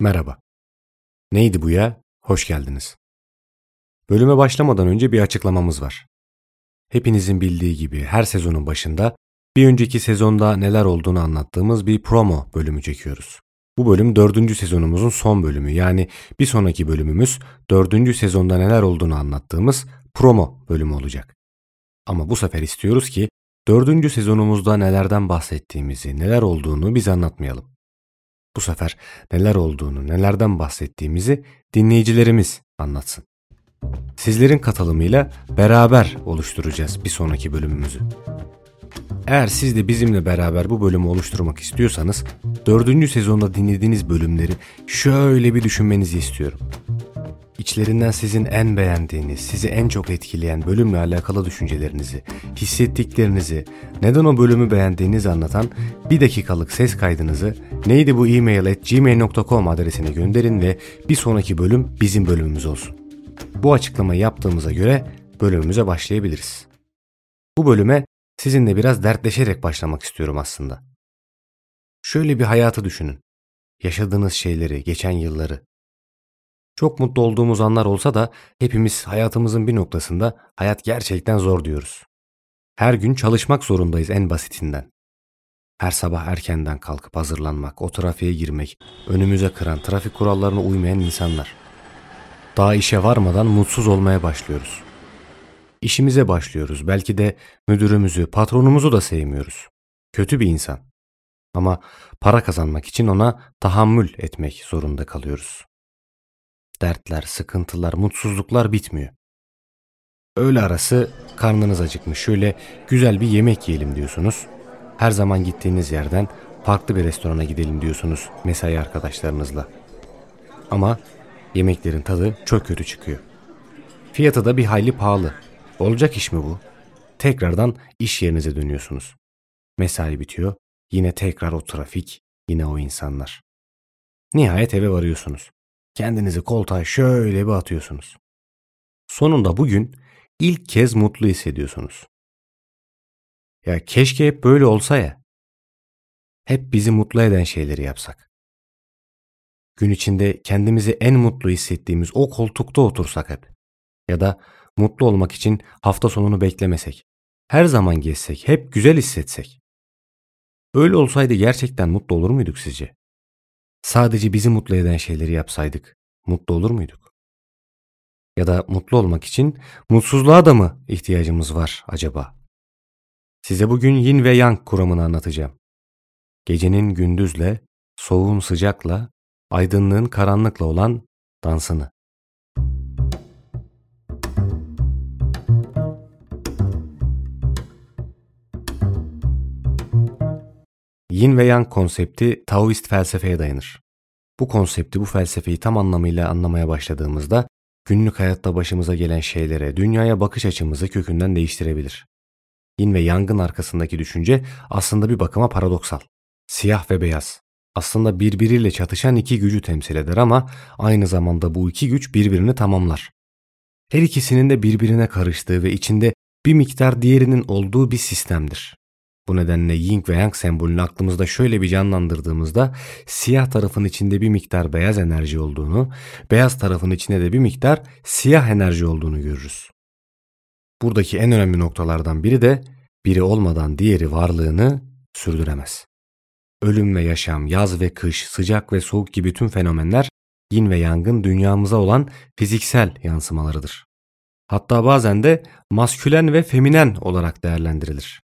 Merhaba. Neydi bu ya? Hoş geldiniz. Bölüme başlamadan önce bir açıklamamız var. Hepinizin bildiği gibi her sezonun başında bir önceki sezonda neler olduğunu anlattığımız bir promo bölümü çekiyoruz. Bu bölüm dördüncü sezonumuzun son bölümü yani bir sonraki bölümümüz dördüncü sezonda neler olduğunu anlattığımız promo bölümü olacak. Ama bu sefer istiyoruz ki dördüncü sezonumuzda nelerden bahsettiğimizi, neler olduğunu biz anlatmayalım. Bu sefer neler olduğunu, nelerden bahsettiğimizi dinleyicilerimiz anlatsın. Sizlerin katılımıyla beraber oluşturacağız bir sonraki bölümümüzü. Eğer siz de bizimle beraber bu bölümü oluşturmak istiyorsanız, dördüncü sezonda dinlediğiniz bölümleri şöyle bir düşünmenizi istiyorum. İçlerinden sizin en beğendiğiniz, sizi en çok etkileyen bölümle alakalı düşüncelerinizi, hissettiklerinizi, neden o bölümü beğendiğinizi anlatan bir dakikalık ses kaydınızı neydi bu e-mail at gmail.com adresine gönderin ve bir sonraki bölüm bizim bölümümüz olsun. Bu açıklamayı yaptığımıza göre bölümümüze başlayabiliriz. Bu bölüme sizinle biraz dertleşerek başlamak istiyorum aslında. Şöyle bir hayatı düşünün. Yaşadığınız şeyleri, geçen yılları, çok mutlu olduğumuz anlar olsa da hepimiz hayatımızın bir noktasında hayat gerçekten zor diyoruz. Her gün çalışmak zorundayız en basitinden. Her sabah erkenden kalkıp hazırlanmak, o trafiğe girmek, önümüze kıran, trafik kurallarına uymayan insanlar. Daha işe varmadan mutsuz olmaya başlıyoruz. İşimize başlıyoruz. Belki de müdürümüzü, patronumuzu da sevmiyoruz. Kötü bir insan. Ama para kazanmak için ona tahammül etmek zorunda kalıyoruz. Dertler, sıkıntılar, mutsuzluklar bitmiyor. Öğle arası karnınız acıkmış. Şöyle güzel bir yemek yiyelim diyorsunuz. Her zaman gittiğiniz yerden farklı bir restorana gidelim diyorsunuz mesai arkadaşlarınızla. Ama yemeklerin tadı çok kötü çıkıyor. Fiyatı da bir hayli pahalı. Olacak iş mi bu? Tekrardan iş yerinize dönüyorsunuz. Mesai bitiyor. Yine tekrar o trafik, yine o insanlar. Nihayet eve varıyorsunuz. Kendinizi koltuğa şöyle bir atıyorsunuz. Sonunda bugün ilk kez mutlu hissediyorsunuz. Ya keşke hep böyle olsa ya. Hep bizi mutlu eden şeyleri yapsak. Gün içinde kendimizi en mutlu hissettiğimiz o koltukta otursak hep. Ya da mutlu olmak için hafta sonunu beklemesek. Her zaman gezsek, hep güzel hissetsek. Öyle olsaydı gerçekten mutlu olur muyduk sizce? Sadece bizi mutlu eden şeyleri yapsaydık mutlu olur muyduk? Ya da mutlu olmak için mutsuzluğa da mı ihtiyacımız var acaba? Size bugün yin ve yang kuramını anlatacağım. Gecenin gündüzle, soğuğun sıcakla, aydınlığın karanlıkla olan dansını. Yin ve Yang konsepti Taoist felsefeye dayanır. Bu konsepti, bu felsefeyi tam anlamıyla anlamaya başladığımızda günlük hayatta başımıza gelen şeylere, dünyaya bakış açımızı kökünden değiştirebilir. Yin ve Yang'ın arkasındaki düşünce aslında bir bakıma paradoksal. Siyah ve beyaz. Aslında birbiriyle çatışan iki gücü temsil eder ama aynı zamanda bu iki güç birbirini tamamlar. Her ikisinin de birbirine karıştığı ve içinde bir miktar diğerinin olduğu bir sistemdir. Bu nedenle yin ve yang sembolünü aklımızda şöyle bir canlandırdığımızda siyah tarafın içinde bir miktar beyaz enerji olduğunu, beyaz tarafın içinde de bir miktar siyah enerji olduğunu görürüz. Buradaki en önemli noktalardan biri de biri olmadan diğeri varlığını sürdüremez. Ölüm ve yaşam, yaz ve kış, sıcak ve soğuk gibi tüm fenomenler yin ve yangın dünyamıza olan fiziksel yansımalarıdır. Hatta bazen de maskülen ve feminen olarak değerlendirilir.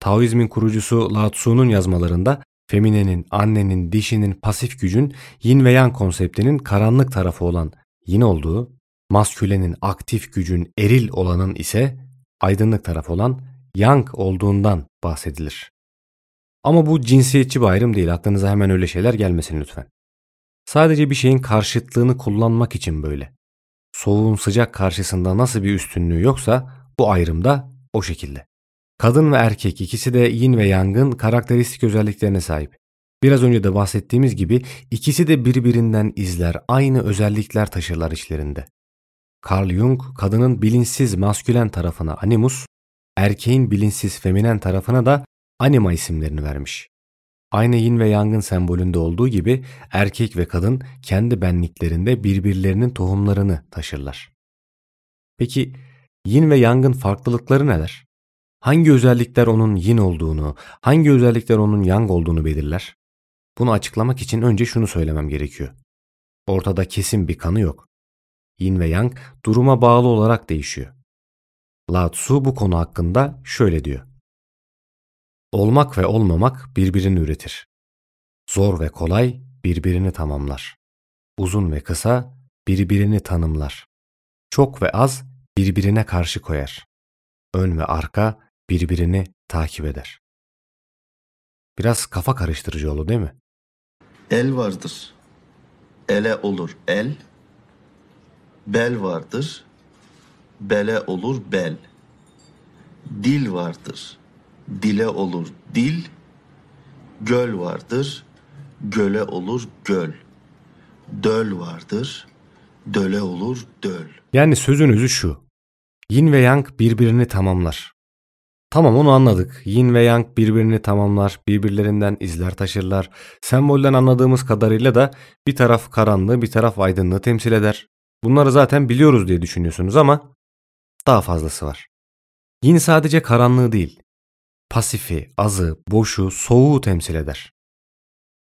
Taoizmin kurucusu Lao Tzu'nun yazmalarında feminenin, annenin, dişinin pasif gücün yin ve yang konseptinin karanlık tarafı olan yin olduğu, maskülenin aktif gücün eril olanın ise aydınlık tarafı olan yang olduğundan bahsedilir. Ama bu cinsiyetçi bir ayrım değil. Aklınıza hemen öyle şeyler gelmesin lütfen. Sadece bir şeyin karşıtlığını kullanmak için böyle. Soğuğun sıcak karşısında nasıl bir üstünlüğü yoksa bu ayrım da o şekilde. Kadın ve erkek ikisi de yin ve yangın karakteristik özelliklerine sahip. Biraz önce de bahsettiğimiz gibi ikisi de birbirinden izler, aynı özellikler taşırlar içlerinde. Carl Jung kadının bilinçsiz maskülen tarafına animus, erkeğin bilinçsiz feminen tarafına da anima isimlerini vermiş. Aynı yin ve yangın sembolünde olduğu gibi erkek ve kadın kendi benliklerinde birbirlerinin tohumlarını taşırlar. Peki yin ve yangın farklılıkları neler? Hangi özellikler onun yin olduğunu, hangi özellikler onun yang olduğunu belirler? Bunu açıklamak için önce şunu söylemem gerekiyor. Ortada kesin bir kanı yok. Yin ve yang duruma bağlı olarak değişiyor. Lao Tzu bu konu hakkında şöyle diyor. Olmak ve olmamak birbirini üretir. Zor ve kolay birbirini tamamlar. Uzun ve kısa birbirini tanımlar. Çok ve az birbirine karşı koyar. Ön ve arka birbirini takip eder. Biraz kafa karıştırıcı oldu değil mi? El vardır. Ele olur el. Bel vardır. Bele olur bel. Dil vardır. Dile olur dil. Göl vardır. Göle olur göl. Döl vardır. Döle olur döl. Yani sözün özü şu. Yin ve yang birbirini tamamlar. Tamam onu anladık. Yin ve yang birbirini tamamlar, birbirlerinden izler taşırlar. Sembolden anladığımız kadarıyla da bir taraf karanlığı, bir taraf aydınlığı temsil eder. Bunları zaten biliyoruz diye düşünüyorsunuz ama daha fazlası var. Yin sadece karanlığı değil, pasifi, azı, boşu, soğuğu temsil eder.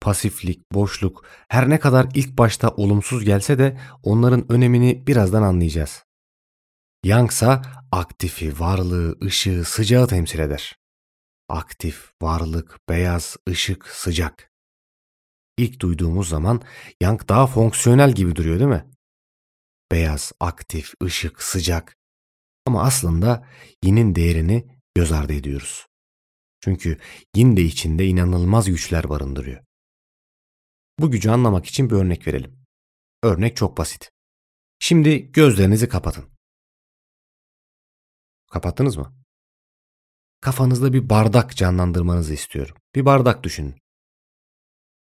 Pasiflik, boşluk her ne kadar ilk başta olumsuz gelse de onların önemini birazdan anlayacağız. Yangsa aktifi, varlığı, ışığı, sıcağı temsil eder. Aktif, varlık, beyaz, ışık, sıcak. İlk duyduğumuz zaman Yang daha fonksiyonel gibi duruyor değil mi? Beyaz, aktif, ışık, sıcak. Ama aslında Yin'in değerini göz ardı ediyoruz. Çünkü Yin de içinde inanılmaz güçler barındırıyor. Bu gücü anlamak için bir örnek verelim. Örnek çok basit. Şimdi gözlerinizi kapatın. Kapattınız mı? Kafanızda bir bardak canlandırmanızı istiyorum. Bir bardak düşünün.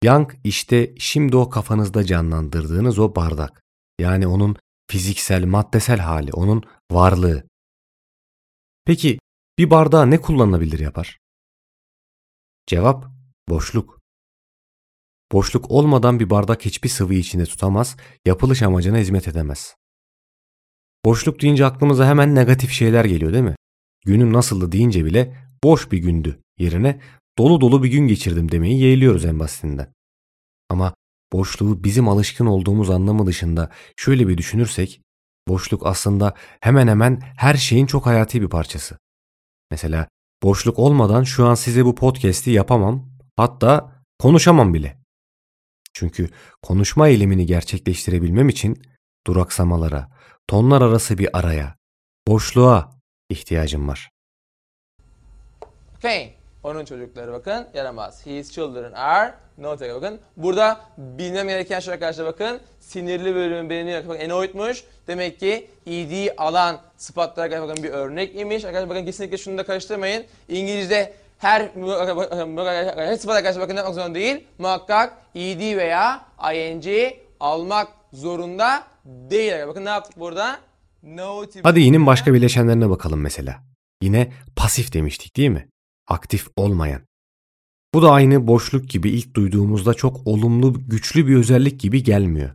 Yang işte şimdi o kafanızda canlandırdığınız o bardak. Yani onun fiziksel, maddesel hali, onun varlığı. Peki bir bardağa ne kullanılabilir yapar? Cevap boşluk. Boşluk olmadan bir bardak hiçbir sıvı içinde tutamaz, yapılış amacına hizmet edemez. Boşluk deyince aklımıza hemen negatif şeyler geliyor değil mi? Günüm nasıldı deyince bile boş bir gündü yerine dolu dolu bir gün geçirdim demeyi yeğliyoruz en basitinden. Ama boşluğu bizim alışkın olduğumuz anlamı dışında şöyle bir düşünürsek, boşluk aslında hemen hemen her şeyin çok hayati bir parçası. Mesela boşluk olmadan şu an size bu podcast'i yapamam, hatta konuşamam bile. Çünkü konuşma eylemini gerçekleştirebilmem için duraksamalara, tonlar arası bir araya, boşluğa ihtiyacım var. Okay. Onun çocukları bakın yaramaz. His children are no bakın. Burada bilmem gereken şey arkadaşlar bakın. Sinirli bölümün beğeniyor. Bakın enoidmuş. Demek ki ed alan sıfatlar arkadaşlar bakın bir örnek imiş. Arkadaşlar bakın kesinlikle şunu da karıştırmayın. İngilizce her her sıfat arkadaşlar bakın yapmak zorunda değil. Muhakkak ed veya ing almak zorunda değil. Bakın ne yaptık burada? No Hadi yinin başka bileşenlerine bakalım mesela. Yine pasif demiştik değil mi? Aktif olmayan. Bu da aynı boşluk gibi ilk duyduğumuzda çok olumlu, güçlü bir özellik gibi gelmiyor.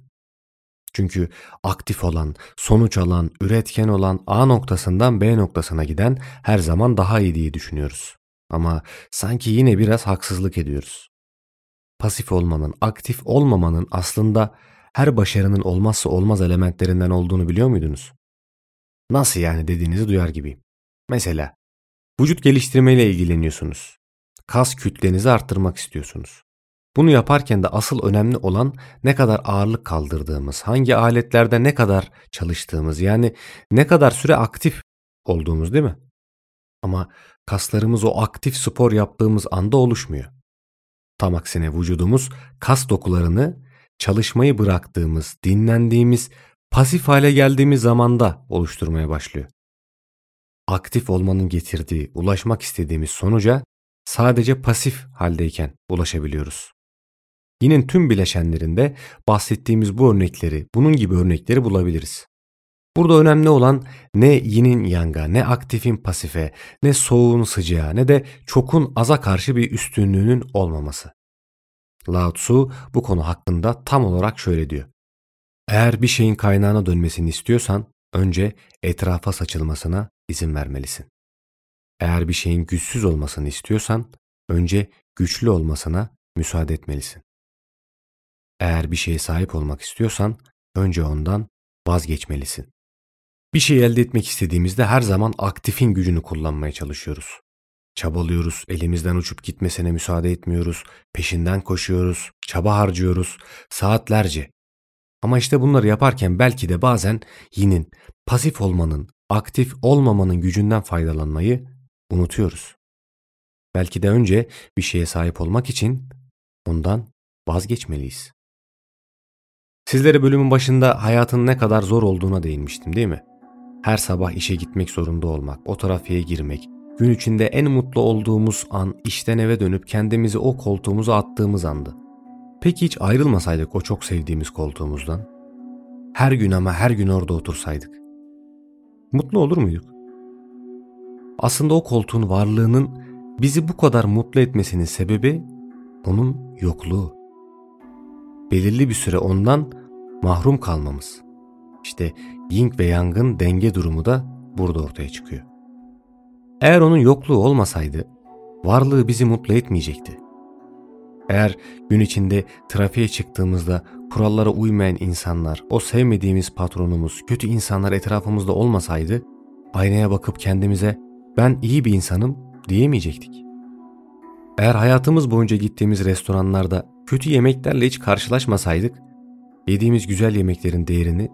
Çünkü aktif olan, sonuç alan, üretken olan A noktasından B noktasına giden her zaman daha iyi diye düşünüyoruz. Ama sanki yine biraz haksızlık ediyoruz. Pasif olmanın, aktif olmamanın aslında her başarının olmazsa olmaz elementlerinden olduğunu biliyor muydunuz? Nasıl yani dediğinizi duyar gibiyim. Mesela vücut geliştirmeyle ilgileniyorsunuz. Kas kütlenizi arttırmak istiyorsunuz. Bunu yaparken de asıl önemli olan ne kadar ağırlık kaldırdığımız, hangi aletlerde ne kadar çalıştığımız yani ne kadar süre aktif olduğumuz değil mi? Ama kaslarımız o aktif spor yaptığımız anda oluşmuyor. Tam aksine vücudumuz kas dokularını çalışmayı bıraktığımız, dinlendiğimiz, pasif hale geldiğimiz zamanda oluşturmaya başlıyor. Aktif olmanın getirdiği, ulaşmak istediğimiz sonuca sadece pasif haldeyken ulaşabiliyoruz. Yine tüm bileşenlerinde bahsettiğimiz bu örnekleri, bunun gibi örnekleri bulabiliriz. Burada önemli olan ne yinin yanga, ne aktifin pasife, ne soğuğun sıcağa, ne de çokun aza karşı bir üstünlüğünün olmaması. Lao Tzu bu konu hakkında tam olarak şöyle diyor. Eğer bir şeyin kaynağına dönmesini istiyorsan önce etrafa saçılmasına izin vermelisin. Eğer bir şeyin güçsüz olmasını istiyorsan önce güçlü olmasına müsaade etmelisin. Eğer bir şeye sahip olmak istiyorsan önce ondan vazgeçmelisin. Bir şey elde etmek istediğimizde her zaman aktifin gücünü kullanmaya çalışıyoruz. Çabalıyoruz, elimizden uçup gitmesine müsaade etmiyoruz, peşinden koşuyoruz, çaba harcıyoruz, saatlerce. Ama işte bunları yaparken belki de bazen yinin, pasif olmanın, aktif olmamanın gücünden faydalanmayı unutuyoruz. Belki de önce bir şeye sahip olmak için ondan vazgeçmeliyiz. Sizlere bölümün başında hayatın ne kadar zor olduğuna değinmiştim değil mi? Her sabah işe gitmek zorunda olmak, o trafiğe girmek, gün içinde en mutlu olduğumuz an işten eve dönüp kendimizi o koltuğumuza attığımız andı. Peki hiç ayrılmasaydık o çok sevdiğimiz koltuğumuzdan? Her gün ama her gün orada otursaydık. Mutlu olur muyduk? Aslında o koltuğun varlığının bizi bu kadar mutlu etmesinin sebebi onun yokluğu. Belirli bir süre ondan mahrum kalmamız. İşte yin ve yangın denge durumu da burada ortaya çıkıyor. Eğer onun yokluğu olmasaydı varlığı bizi mutlu etmeyecekti. Eğer gün içinde trafiğe çıktığımızda kurallara uymayan insanlar, o sevmediğimiz patronumuz, kötü insanlar etrafımızda olmasaydı aynaya bakıp kendimize ben iyi bir insanım diyemeyecektik. Eğer hayatımız boyunca gittiğimiz restoranlarda kötü yemeklerle hiç karşılaşmasaydık, yediğimiz güzel yemeklerin değerini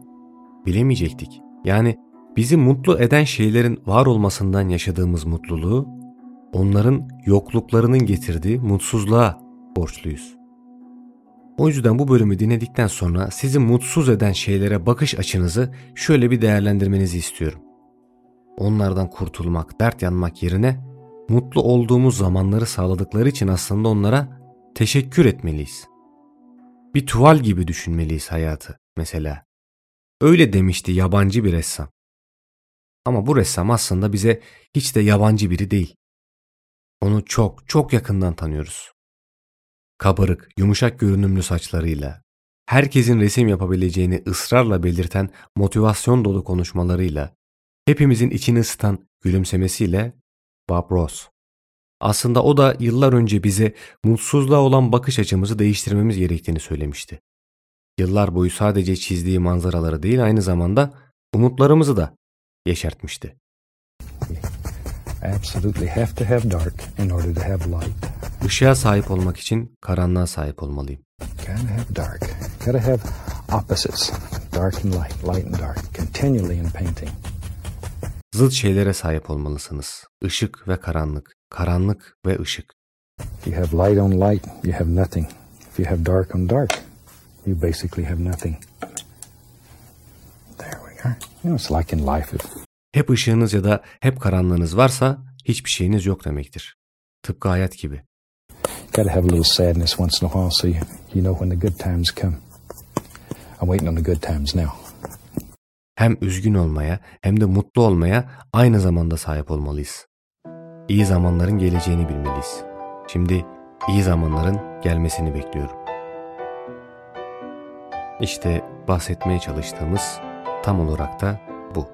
bilemeyecektik. Yani bizi mutlu eden şeylerin var olmasından yaşadığımız mutluluğu, onların yokluklarının getirdiği mutsuzluğa borçluyuz. O yüzden bu bölümü dinledikten sonra sizi mutsuz eden şeylere bakış açınızı şöyle bir değerlendirmenizi istiyorum. Onlardan kurtulmak, dert yanmak yerine mutlu olduğumuz zamanları sağladıkları için aslında onlara teşekkür etmeliyiz. Bir tuval gibi düşünmeliyiz hayatı mesela. Öyle demişti yabancı bir ressam. Ama bu ressam aslında bize hiç de yabancı biri değil. Onu çok çok yakından tanıyoruz. Kabarık, yumuşak görünümlü saçlarıyla, herkesin resim yapabileceğini ısrarla belirten motivasyon dolu konuşmalarıyla, hepimizin içini ısıtan gülümsemesiyle Bob Ross. Aslında o da yıllar önce bize mutsuzluğa olan bakış açımızı değiştirmemiz gerektiğini söylemişti. Yıllar boyu sadece çizdiği manzaraları değil aynı zamanda umutlarımızı da yeşertmişti. absolutely have to have dark in order to have light. Işığa sahip olmak için karanlığa sahip olmalıyım. Gotta have dark. Gotta have opposites, dark and light, light and dark, continually in painting. Zıt şeylere sahip olmalısınız. Işık ve karanlık, karanlık ve ışık. If you have light on light, you have nothing. If you have dark on dark, you basically have nothing. There we are. You know, it's like in life. If Hep ışığınız ya da hep karanlığınız varsa hiçbir şeyiniz yok demektir. Tıpkı hayat gibi. gotta have a little sadness once in a while so you, you know when the good times come. I'm waiting on the good times now. Hem üzgün olmaya hem de mutlu olmaya aynı zamanda sahip olmalıyız. İyi zamanların geleceğini bilmeliyiz. Şimdi iyi zamanların gelmesini bekliyorum. İşte bahsetmeye çalıştığımız tam olarak da bu.